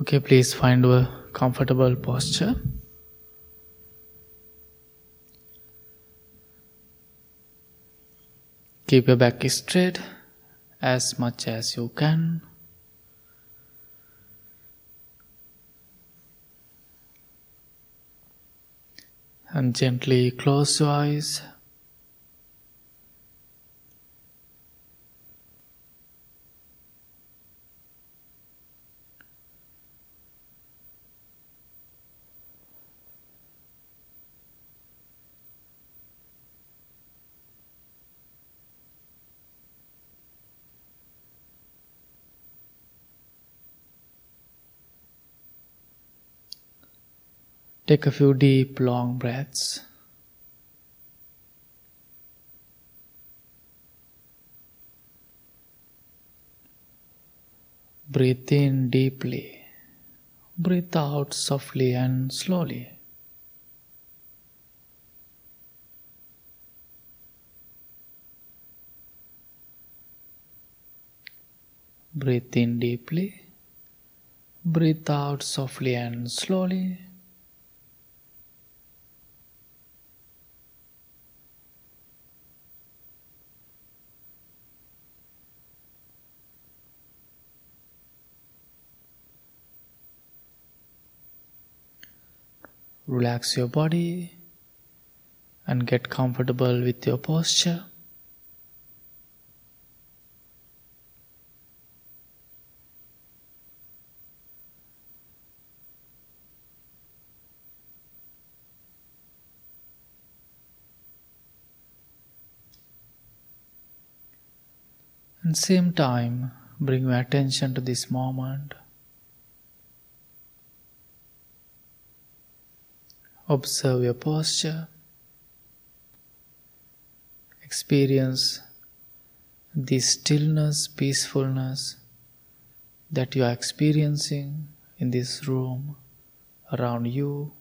Okay, please find a comfortable posture. Keep your back straight as much as you can. And gently close your eyes. Take a few deep, long breaths. Breathe in deeply. Breathe out softly and slowly. Breathe in deeply. Breathe out softly and slowly. Relax your body and get comfortable with your posture. And same time, bring your attention to this moment. Observe your posture. Experience the stillness, peacefulness that you are experiencing in this room around you.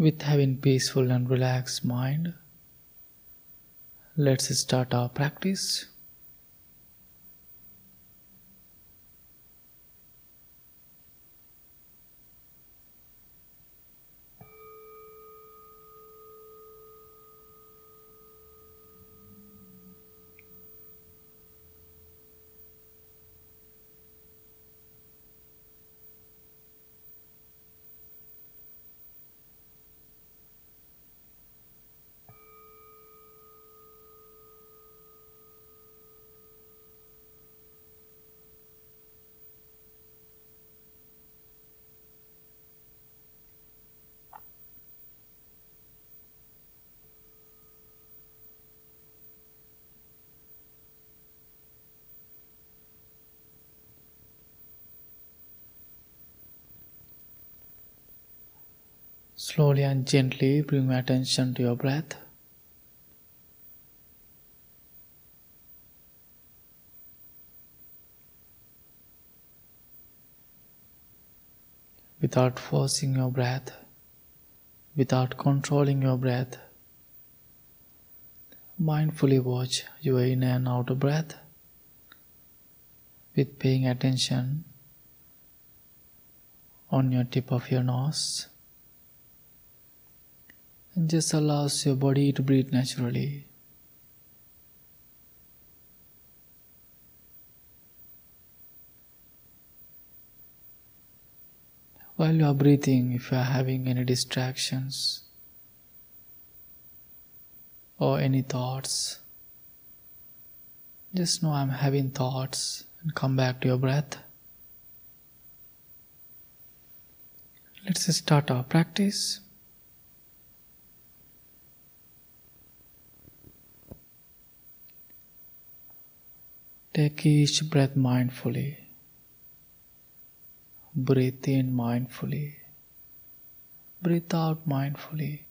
With having peaceful and relaxed mind, let's start our practice. Slowly and gently bring your attention to your breath. Without forcing your breath, without controlling your breath, mindfully watch your in and out breath with paying attention on your tip of your nose just allows your body to breathe naturally. While you are breathing, if you are having any distractions or any thoughts, just know I'm having thoughts and come back to your breath. Let's start our practice. Take each breath mindfully. Breathe in mindfully. Breathe out mindfully.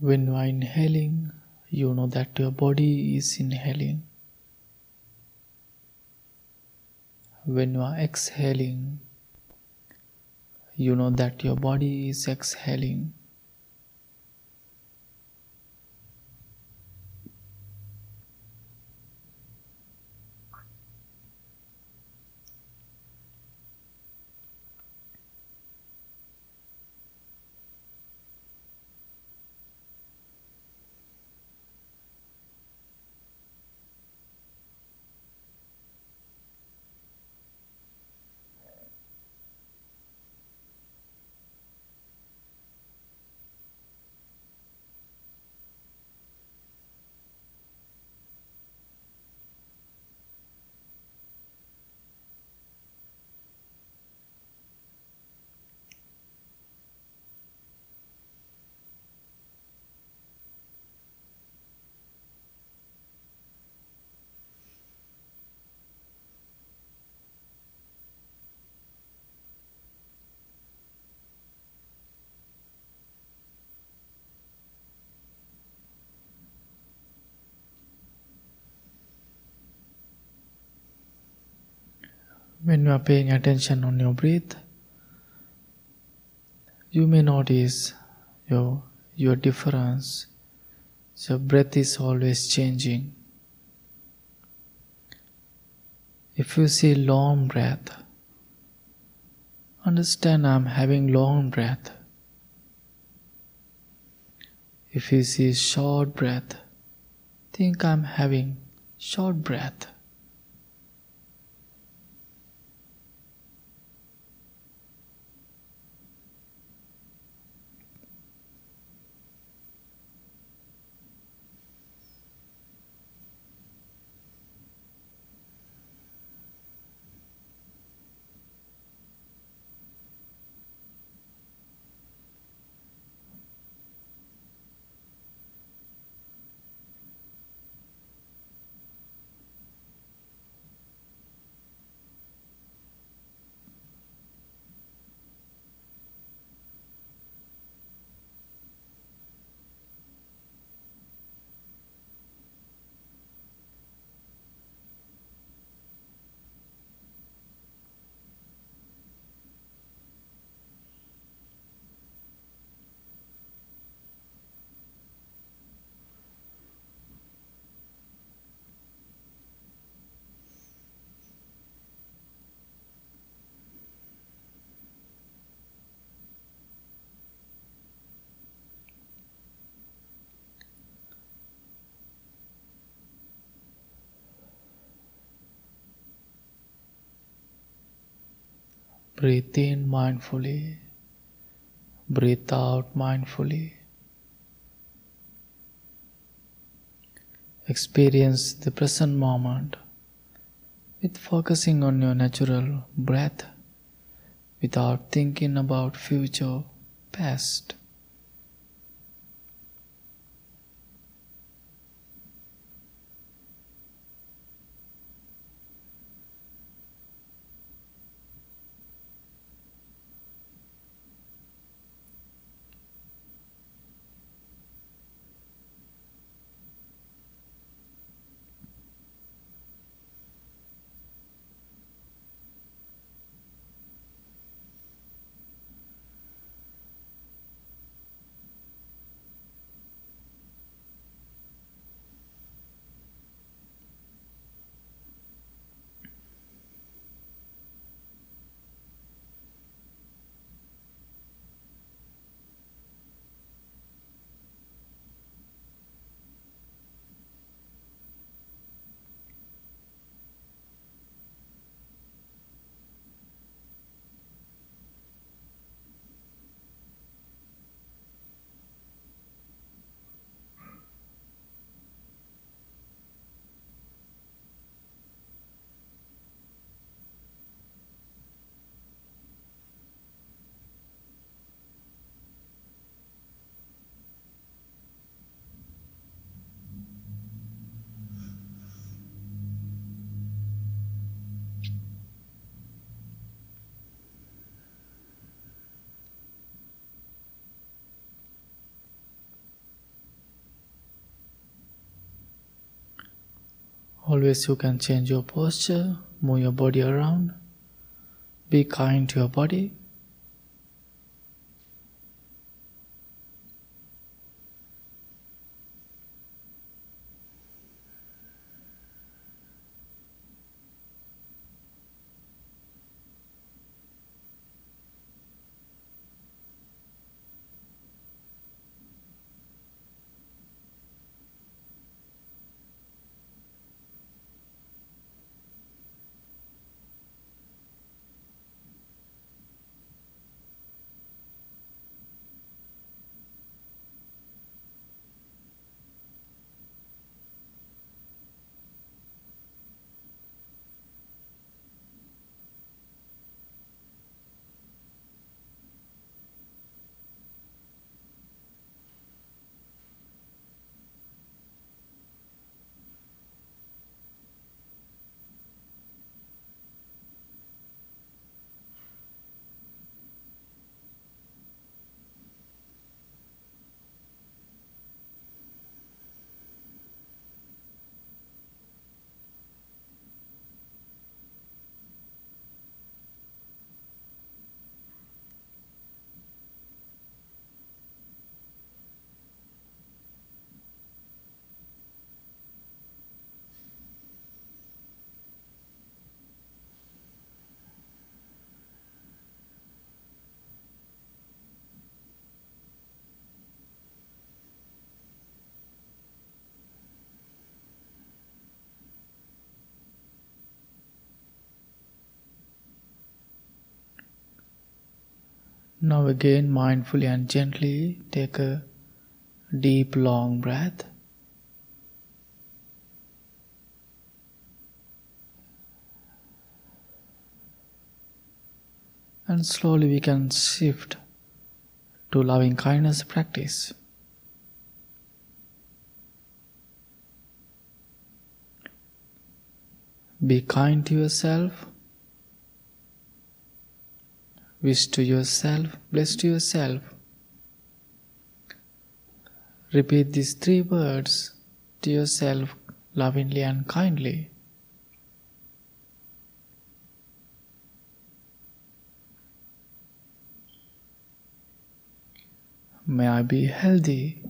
When you are inhaling, you know that your body is inhaling. When you are exhaling, you know that your body is exhaling. When you are paying attention on your breath, you may notice your, your difference. Your breath is always changing. If you see long breath, understand I'm having long breath. If you see short breath, think I'm having short breath. Breathe in mindfully, breathe out mindfully. Experience the present moment with focusing on your natural breath without thinking about future, past. Always you can change your posture, move your body around. Be kind to your body. Now, again, mindfully and gently take a deep, long breath. And slowly we can shift to loving kindness practice. Be kind to yourself. Wish to yourself, bless to yourself. Repeat these three words to yourself lovingly and kindly. May I be healthy.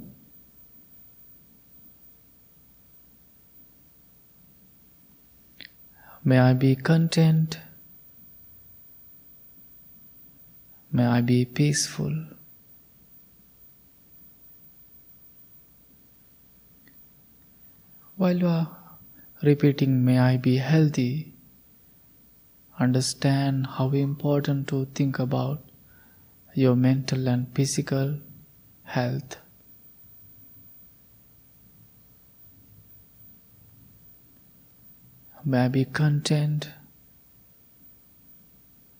May I be content. May I be peaceful. While you are repeating, May I be healthy, understand how important to think about your mental and physical health. May I be content.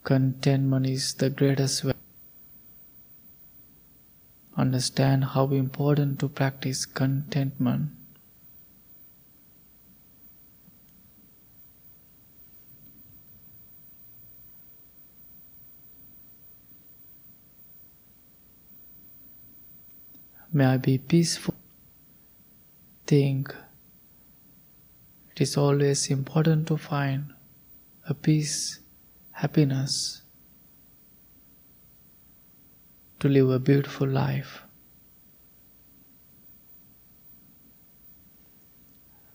Contentment is the greatest way. Understand how important to practice contentment. May I be peaceful. Think. It is always important to find a peace, happiness, to live a beautiful life.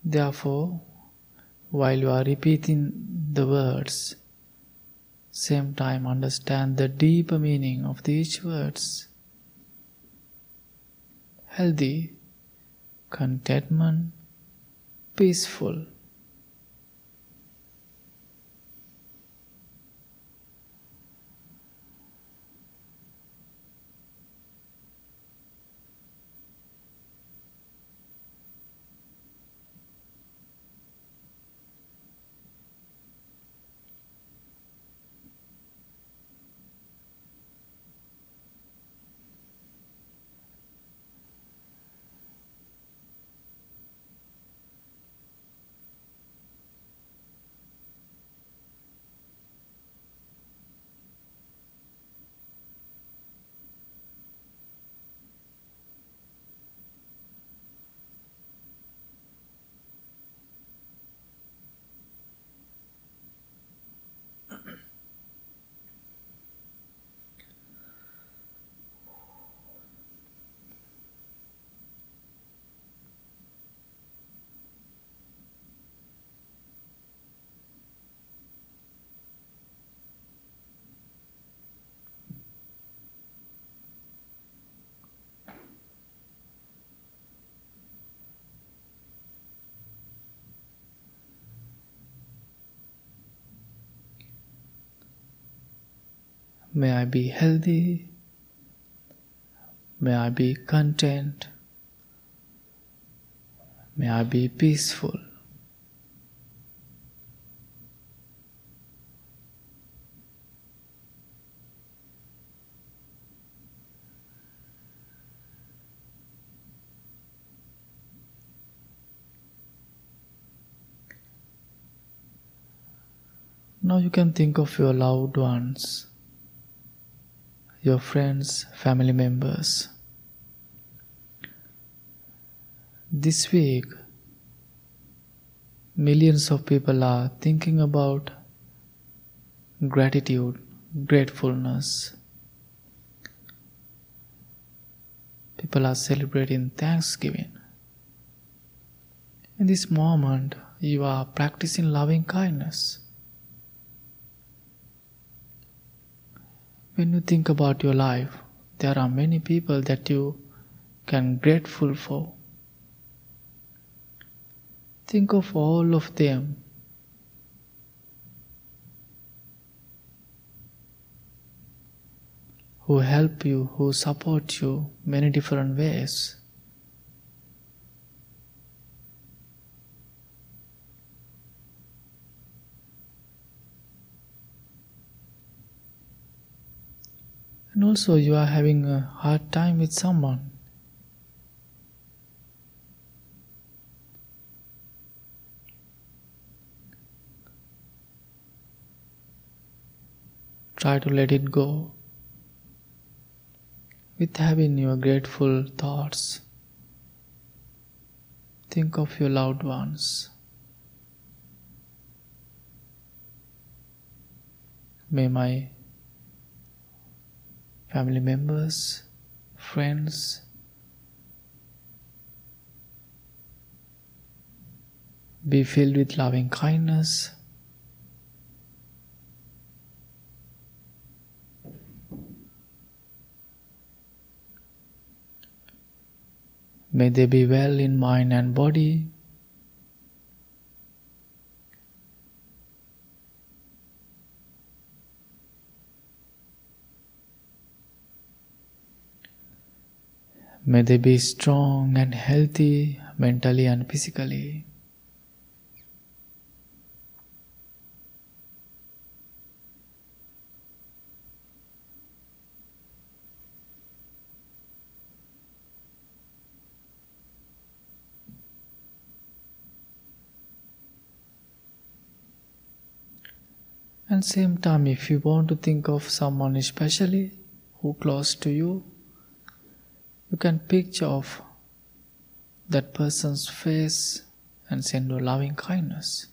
Therefore, while you are repeating the words, same time understand the deeper meaning of these words healthy, contentment, peaceful. May I be healthy. May I be content. May I be peaceful. Now you can think of your loved ones your friends, family members. This week, millions of people are thinking about gratitude, gratefulness. People are celebrating Thanksgiving. In this moment, you are practicing loving kindness. When you think about your life, there are many people that you can grateful for. Think of all of them. who help you, who support you many different ways. And also, you are having a hard time with someone. Try to let it go with having your grateful thoughts. Think of your loved ones. May my family members, friends, be filled with loving kindness. May they be well in mind and body. May they be strong and healthy mentally and physically. And same time, if you want to think of someone especially who close to you, you can picture of that person's face and send a loving kindness.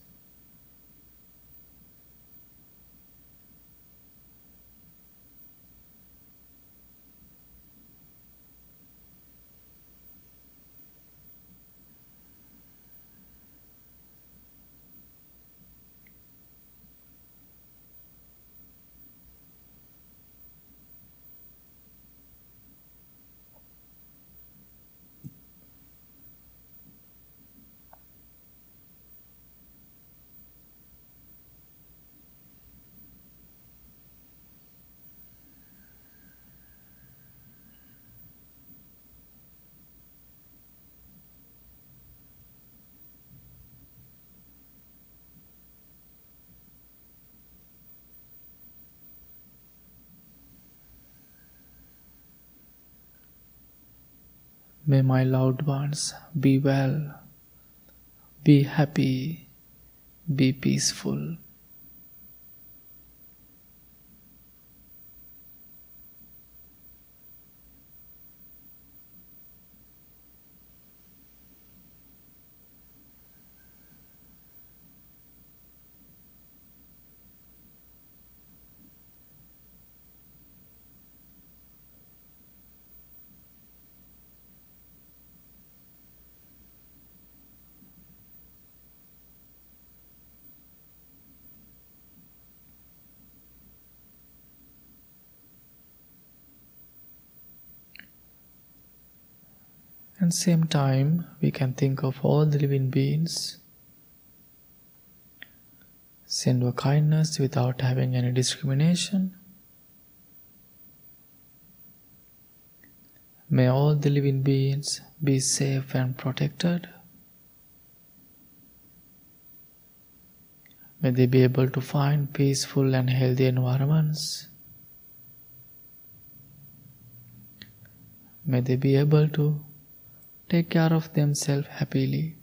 May my loved ones be well, be happy, be peaceful. And same time, we can think of all the living beings. Send your kindness without having any discrimination. May all the living beings be safe and protected. May they be able to find peaceful and healthy environments. May they be able to take care of themselves happily.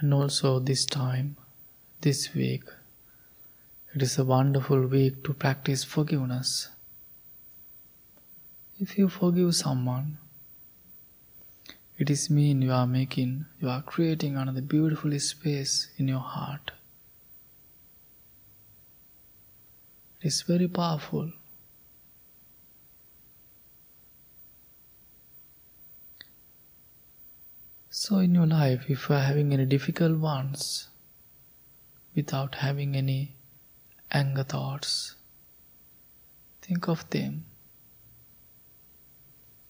And also, this time, this week, it is a wonderful week to practice forgiveness. If you forgive someone, it is mean you are making, you are creating another beautiful space in your heart. It is very powerful. So, in your life, if you are having any difficult ones without having any anger thoughts, think of them.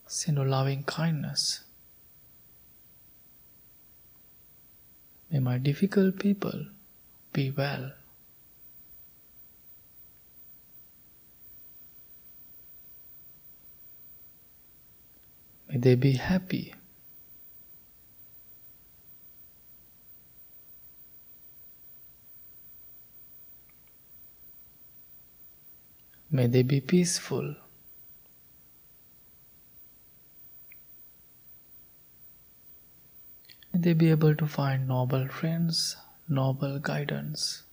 Send a loving kindness. May my difficult people be well. May they be happy. May they be peaceful. May they be able to find noble friends, noble guidance.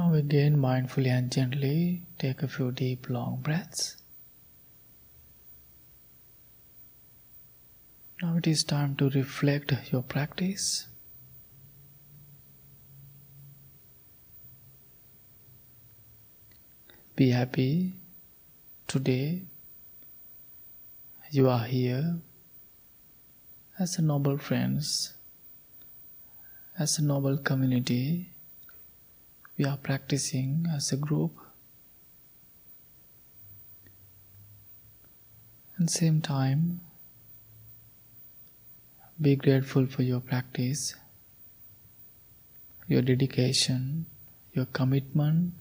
Now again, mindfully and gently take a few deep, long breaths. Now it is time to reflect your practice. Be happy today. You are here as a noble friends, as a noble community we are practicing as a group. And same time be grateful for your practice your dedication your commitment.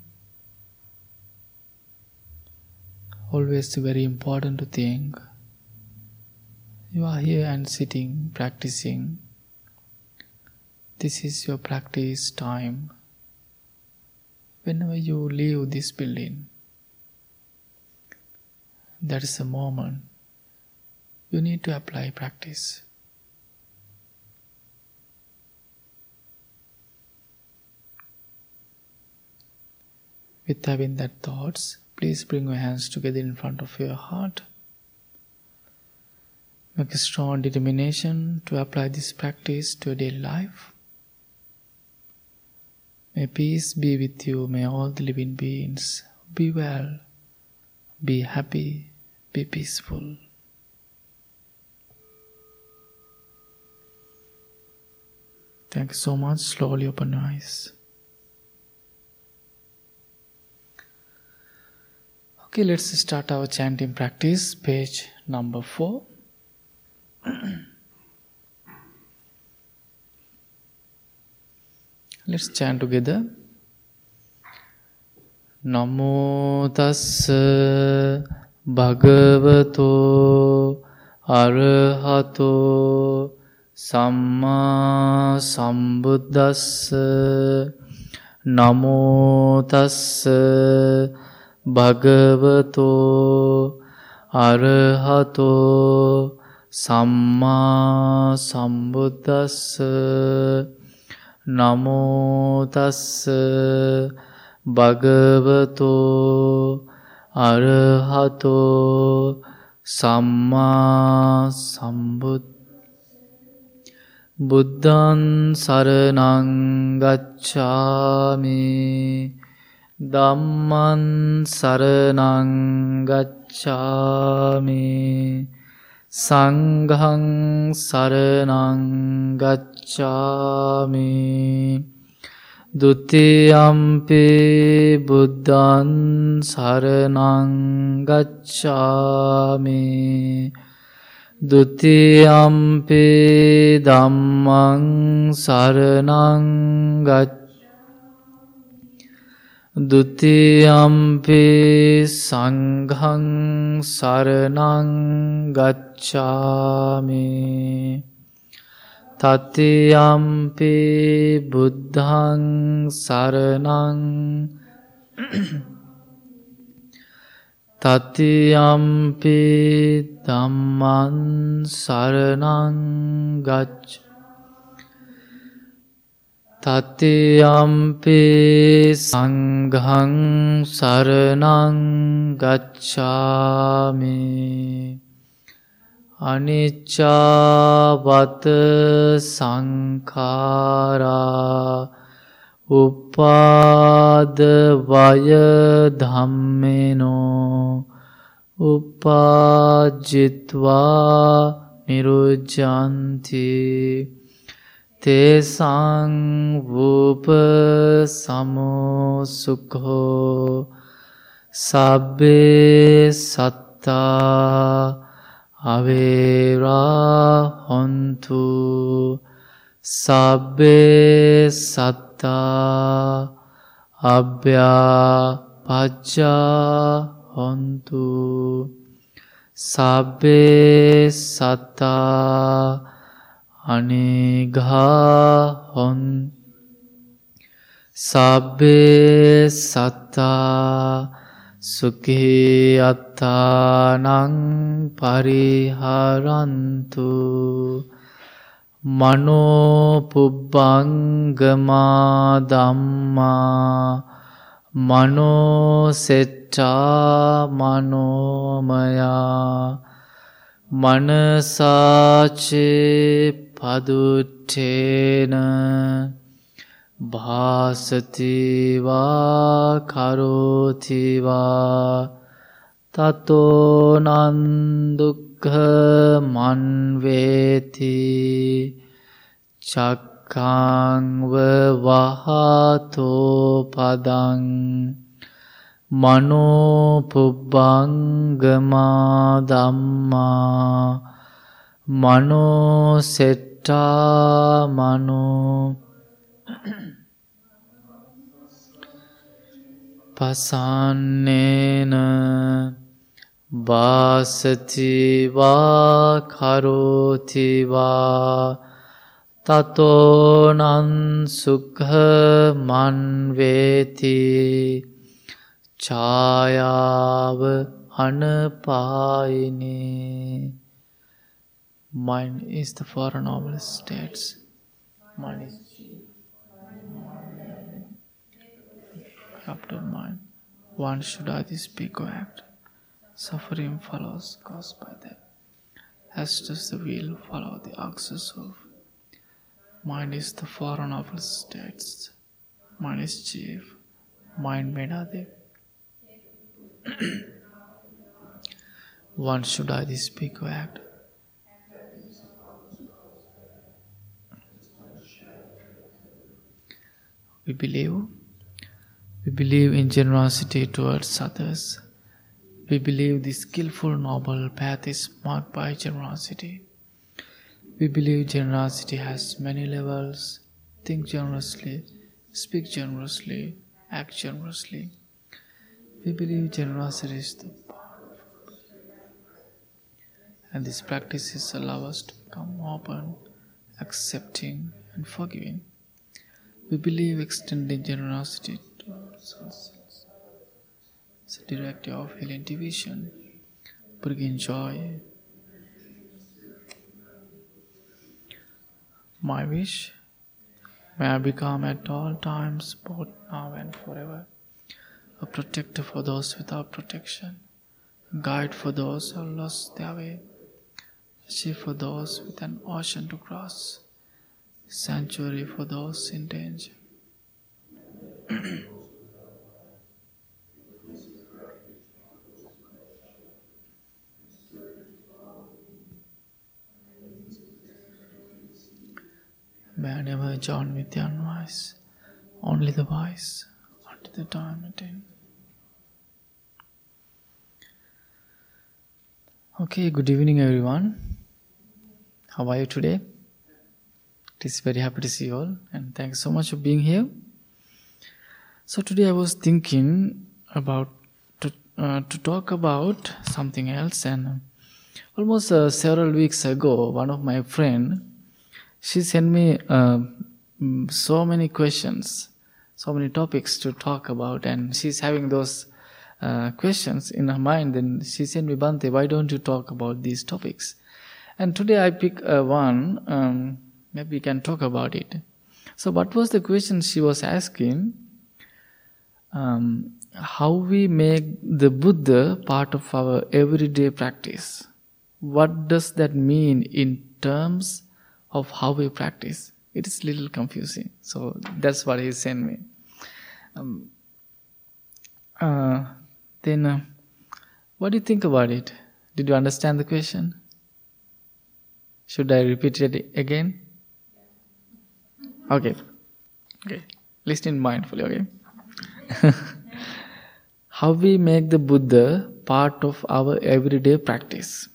Always very important to think you are here and sitting practicing. This is your practice time whenever you leave this building, that is the moment you need to apply practice. With having that thoughts, please bring your hands together in front of your heart. Make a strong determination to apply this practice to your daily life. May peace be with you. May all the living beings be well, be happy, be peaceful. Thank you so much. Slowly open your eyes. Okay, let's start our chanting practice, page number four. Let's chant together. නමෝ තස්ස භගවතෝ අරහතෝ සම්මා සම්බුද්දස්ස නමෝ තස්ස භගවතෝ අරහතෝ සම්මා සම්බුද්දස්ස නමෝතස්ස භගවතෝ අරහතෝ සම්මා සම්බුද් බුද්ධන් සරනංගච්ඡාමි දම්මන් සරනංගච්ඡාමි සංඝං සරණං ගච්ඡාමි. ဒ ුතියම්පි බුද්ධං සරණං ගච්ඡාමි. ဒ ුතියම්පි ධම්මං සරණං ගච්ඡාමි දුතියම්පි සංහං සරණං ගච්ඡාමි තතියම්පි බුද්ධං සරණං තතියම්පි දම්මන් සරණං ගච්ඡාමි තතියම්පි සංඝං සරණං ගච්ඡාමි අනිච්චාවත සංඛාරා උපාදවය ධම්මෙනෝ උපාජිත්වා නිරුජ්ජන්ති තේසං වූප සමෝසුකෝ සබ්බේ සත්තා අවේරා හොන්තු සබ්බේ සත්තා අභ්‍යා පච්චා හොන්තු සබ්බේ සත්තා අනේඝාහොන් සබ්බේ සත්තා සුඛේ අත්තානං පරිහරන්තු මනෝ පුබ්බංගමා ධම්මා මනෝ සෙට්ටා මනෝමයා මනසාචේ පදුට්ටේන භාසතිවා කරෝතිවා තතෝනන්දුක්හ මන්වේති චක්කාංව වහතෝ පදං මනෝපුබ්බංගමා දම්මා මනෝසෙට්ටා මනෝ. පසන්නේන බාසතිවා කරෝතිවා. තතෝනන් සුක්හ මන්වේති ඡායාව අනපායිනේ. Mind is the foreign noble states. Mind is corrupted mind. One should either speak or act. Suffering follows caused by them. As does the wheel follow the axis of. Mind is the foreign of states. Mind is chief. Mind made Medade. One should either speak or act. We believe we believe in generosity towards others. We believe the skillful noble path is marked by generosity. We believe generosity has many levels. Think generously, speak generously, act generously. We believe generosity is the power. and these practices allow us to become open, accepting, and forgiving. We believe extending generosity sources. It's a directive of healing division, bringing joy My wish may I become at all times, both now and forever, a protector for those without protection, a guide for those who have lost their way, a ship for those with an ocean to cross, sanctuary for those in danger. May I never join with the unwise, only the wise, until the time attain. Okay, good evening, everyone. How are you today? It is very happy to see you all, and thanks so much for being here. So today I was thinking about to, uh, to talk about something else, and almost uh, several weeks ago, one of my friend she sent me uh, mm, so many questions, so many topics to talk about, and she's having those uh, questions in her mind. Then she sent me, why don't you talk about these topics? And today I pick uh, one, um, maybe we can talk about it. So, what was the question she was asking? Um, how we make the Buddha part of our everyday practice. What does that mean in terms of how we practice. It is little confusing. So that's what he sent me. Um, uh, then, uh, what do you think about it? Did you understand the question? Should I repeat it again? Okay. Okay. Listen mindfully, okay? how we make the Buddha part of our everyday practice.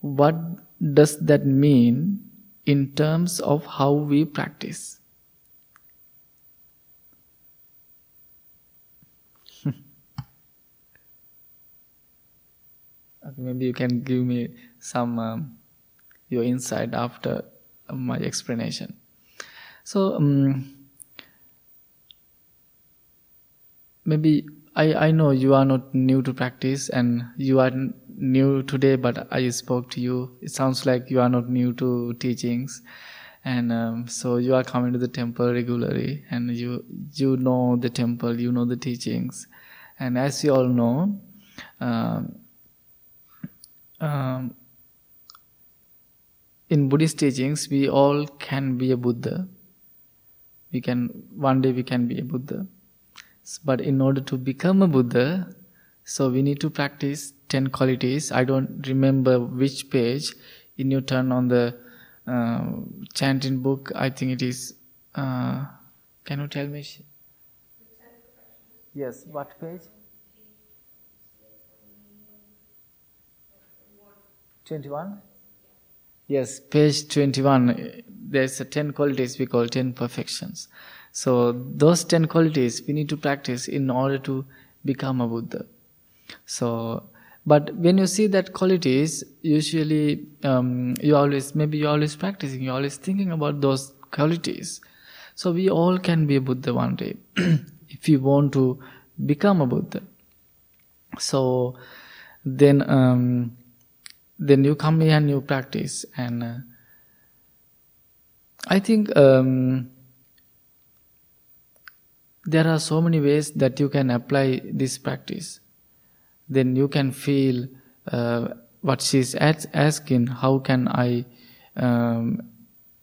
What does that mean in terms of how we practice. okay, maybe you can give me some um, your insight after my explanation. So um, maybe I, I know you are not new to practice and you are new today, but I spoke to you. It sounds like you are not new to teachings, and um, so you are coming to the temple regularly, and you you know the temple, you know the teachings, and as you all know, um, um, in Buddhist teachings, we all can be a Buddha. We can one day we can be a Buddha, but in order to become a Buddha, so we need to practice 10 qualities. I don't remember which page. In your turn on the uh, chanting book, I think it is. Uh, can you tell me? Yes, what page? 21? Yes, page 21. There's a 10 qualities we call 10 perfections. So, those 10 qualities we need to practice in order to become a Buddha. So, but when you see that qualities, usually um, you always maybe you're always practicing, you're always thinking about those qualities. So we all can be a Buddha one day if you want to become a Buddha. So then um, then you come here and you practice. And uh, I think um, there are so many ways that you can apply this practice. Then you can feel uh, what she's asking how can i um,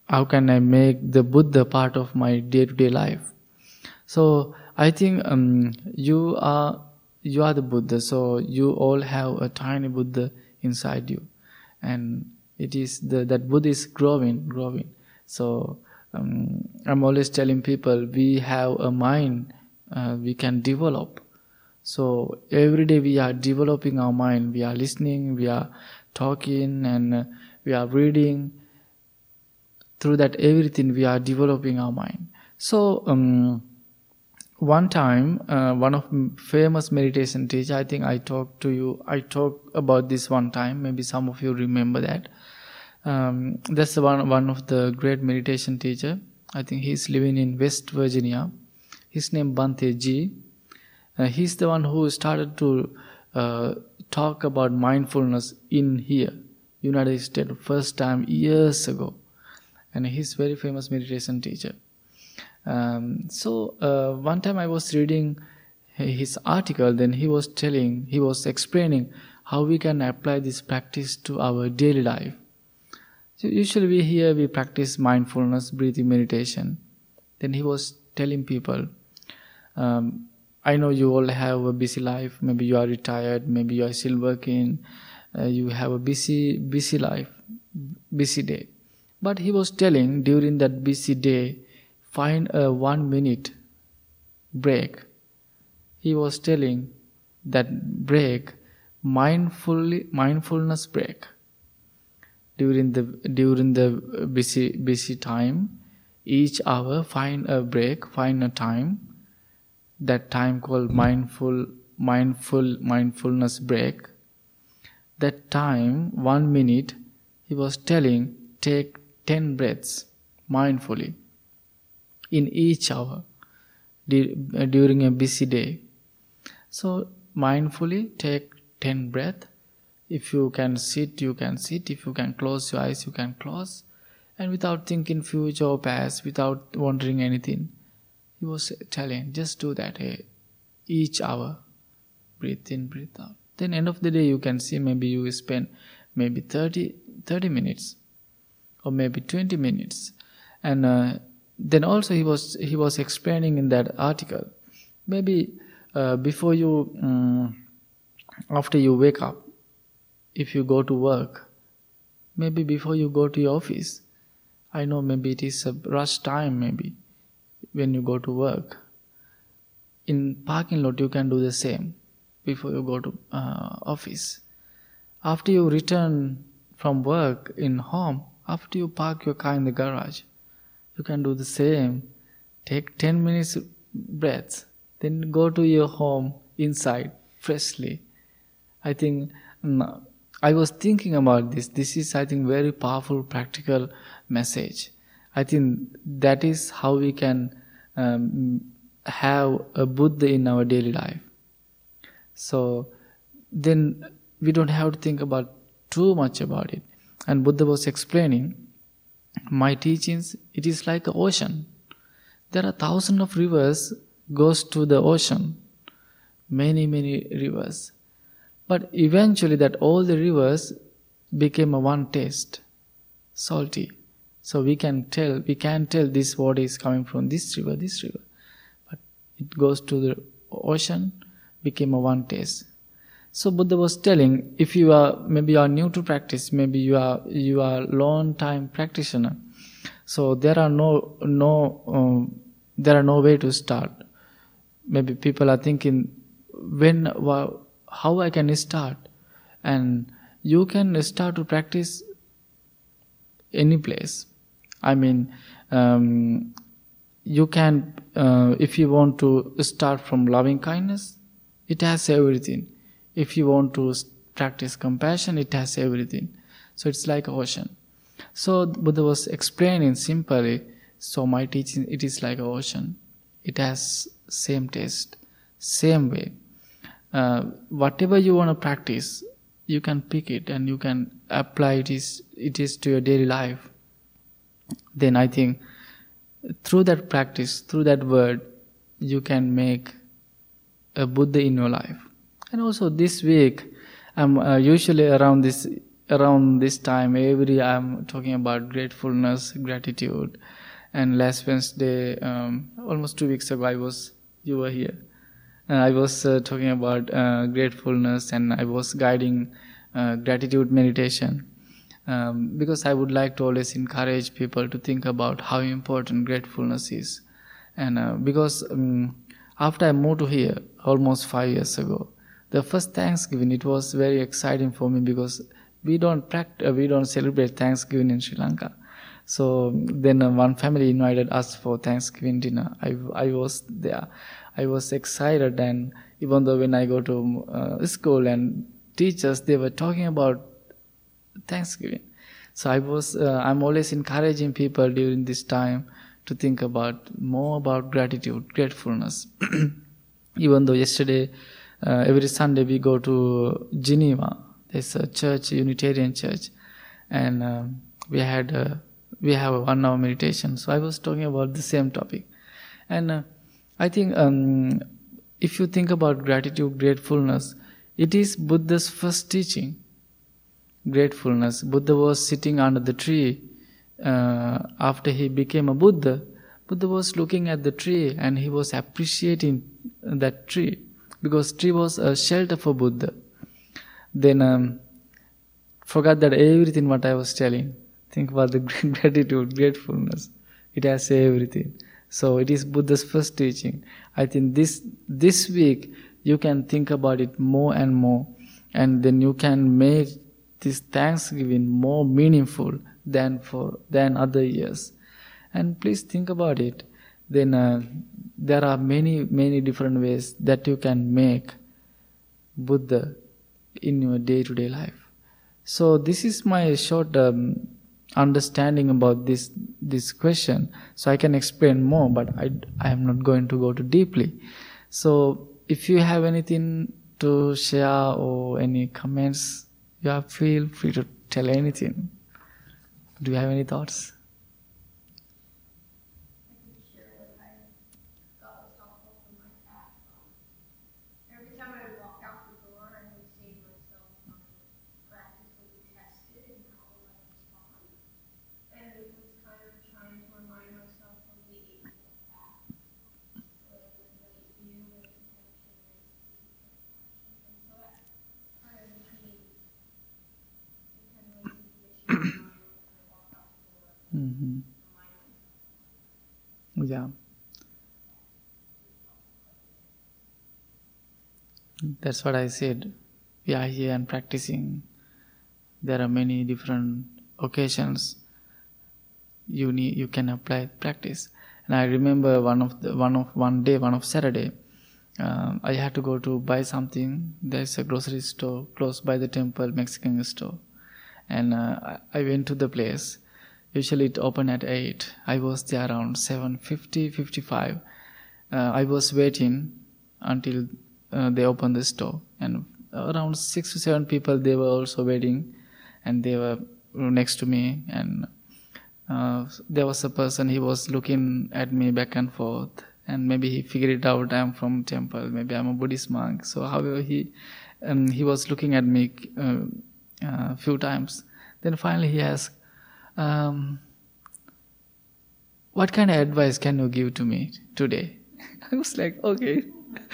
how can i make the buddha part of my day-to-day life? So i think um, you are you are the buddha. So you all have a tiny buddha inside you and it is the that buddha is growing growing so um, i'm always telling people we have a mind uh, we can develop so every day we are developing our mind, we are listening, we are talking, and uh, we are reading. Through that, everything we are developing our mind. So um, one time, uh, one of famous meditation teacher, I think I talked to you. I talked about this one time. Maybe some of you remember that. Um, that's one one of the great meditation teacher. I think he's living in West Virginia. His name Bhante G uh, he's the one who started to uh, talk about mindfulness in here, United States, first time years ago. and he's very famous meditation teacher. Um, so uh, one time I was reading his article, then he was telling, he was explaining how we can apply this practice to our daily life. So usually we here we practice mindfulness, breathing meditation. Then he was telling people, um, I know you all have a busy life. Maybe you are retired. Maybe you are still working. Uh, you have a busy, busy life, busy day. But he was telling during that busy day, find a one minute break. He was telling that break, mindfully, mindfulness break. During the during the busy busy time, each hour find a break, find a time that time called mindful mindful mindfulness break that time one minute he was telling take 10 breaths mindfully in each hour during a busy day so mindfully take 10 breath if you can sit you can sit if you can close your eyes you can close and without thinking future or past without wondering anything he was telling, just do that hey, each hour. Breathe in, breathe out. Then end of the day you can see maybe you spend maybe 30, 30 minutes or maybe 20 minutes. And uh, then also he was he was explaining in that article, maybe uh, before you um, after you wake up, if you go to work, maybe before you go to your office, I know maybe it is a rush time maybe when you go to work. In parking lot you can do the same before you go to uh, office. After you return from work in home after you park your car in the garage you can do the same take 10 minutes breaths then go to your home inside freshly i think mm, i was thinking about this this is i think very powerful practical message i think that is how we can um, have a Buddha in our daily life. So then we don't have to think about too much about it. And Buddha was explaining, my teachings, it is like an ocean. There are thousands of rivers goes to the ocean, many many rivers. But eventually, that all the rivers became a one taste, salty. So we can tell, we can tell this water is coming from this river, this river. But it goes to the ocean, became a one taste. So Buddha was telling, if you are maybe you are new to practice, maybe you are you are long time practitioner. So there are no no um, there are no way to start. Maybe people are thinking, when how I can start, and you can start to practice any place I mean, um, you can, uh, if you want to start from loving kindness, it has everything. If you want to practice compassion, it has everything. So it's like ocean. So Buddha was explaining simply. So my teaching, it is like ocean. It has same taste, same way. Uh, whatever you want to practice, you can pick it and you can apply it is it is to your daily life then I think through that practice, through that word, you can make a Buddha in your life. And also this week, I'm uh, usually around this around this time every I'm talking about gratefulness, gratitude, and last Wednesday, um, almost two weeks ago, I was you were here. And I was uh, talking about uh, gratefulness, and I was guiding uh, gratitude meditation um, because I would like to always encourage people to think about how important gratefulness is. And uh, because um, after I moved to here almost five years ago, the first Thanksgiving it was very exciting for me because we don't practice, uh, we don't celebrate Thanksgiving in Sri Lanka. So then uh, one family invited us for Thanksgiving dinner. I, I was there. I was excited and even though when I go to uh, school and teachers, they were talking about Thanksgiving. So I was, uh, I'm always encouraging people during this time to think about more about gratitude, gratefulness. Even though yesterday, uh, every Sunday we go to Geneva. There's a church, Unitarian church, and um, we had uh, we have a one hour meditation. So I was talking about the same topic. And uh, I think um, if you think about gratitude, gratefulness, it is Buddha's first teaching. Gratefulness. Buddha was sitting under the tree uh, after he became a Buddha. Buddha was looking at the tree and he was appreciating that tree because tree was a shelter for Buddha. Then um, forgot that everything what I was telling. Think about the gratitude, gratefulness. It has everything. So it is Buddha's first teaching. I think this this week you can think about it more and more, and then you can make this Thanksgiving more meaningful than for than other years. And please think about it. Then uh, there are many many different ways that you can make Buddha in your day to day life. So this is my short um, understanding about this this question. So i can explain more but i i am not going to go too deeply. So if you have anything to share or any comments you feel free to tell anything. Do you have any thoughts Mm-hmm. Yeah. That's what I said. We are here and practicing. There are many different occasions you need you can apply practice. And I remember one of the one of one day, one of Saturday, uh, I had to go to buy something. There's a grocery store close by the temple, Mexican store, and uh, I went to the place Usually it open at 8. I was there around 7.50, 55. Uh, I was waiting until uh, they opened the store. And around 6 to 7 people, they were also waiting. And they were next to me. And uh, there was a person, he was looking at me back and forth. And maybe he figured it out, I'm from temple, maybe I'm a Buddhist monk. So however, he, he was looking at me a uh, few times. Then finally he asked, um, what kind of advice can you give to me today? I was like, okay.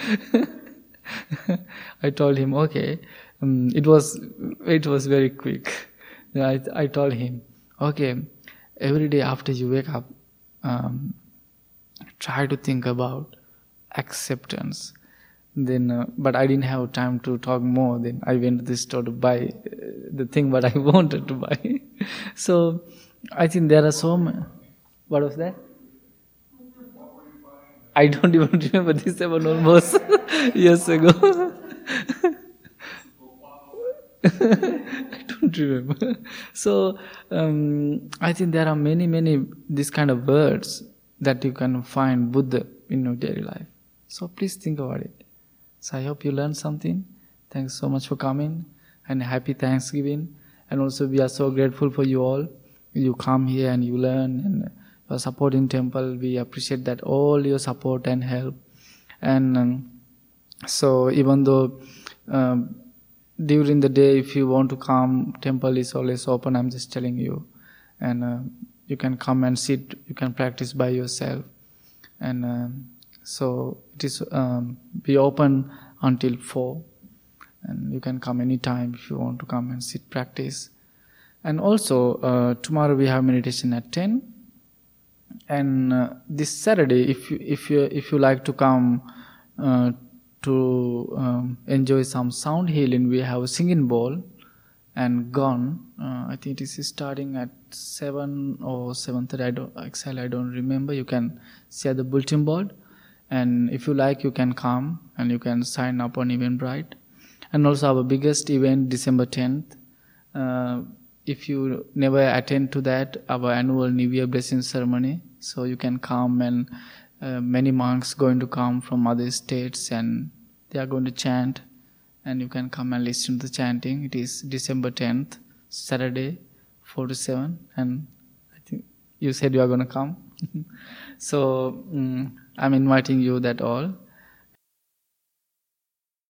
I told him, okay. Um, it was it was very quick. I I told him, okay. Every day after you wake up, um, try to think about acceptance. Then, uh, but I didn't have time to talk more. Then I went to the store to buy uh, the thing what I wanted to buy. so I think there are so many. What was that? I don't even remember this happened almost years ago. I don't remember. So um, I think there are many, many these kind of words that you can find Buddha in your daily life. So please think about it. So I hope you learned something. Thanks so much for coming and happy Thanksgiving. And also we are so grateful for you all. You come here and you learn and your support in temple. We appreciate that all your support and help. And um, so even though um, during the day if you want to come, temple is always open. I'm just telling you, and uh, you can come and sit. You can practice by yourself, and so it is um, be open until four and you can come anytime if you want to come and sit practice. And also uh, tomorrow we have meditation at 10 and uh, this saturday if you if you if you like to come uh, to um, enjoy some sound healing we have a singing bowl and gone uh, i think it is starting at 7 or 7.30 i don't exactly i don't remember. You can see at the bulletin board and if you like you can come and you can sign up on eventbrite. And also our biggest event december 10th uh, if you never attend to that our annual new year blessing ceremony. So you can come and uh, many monks going to come from other states and they are going to chant. And you can come and listen to the chanting. It is december 10th saturday 4 to 7 and i think you said you are going to come. so um, I'm inviting you that all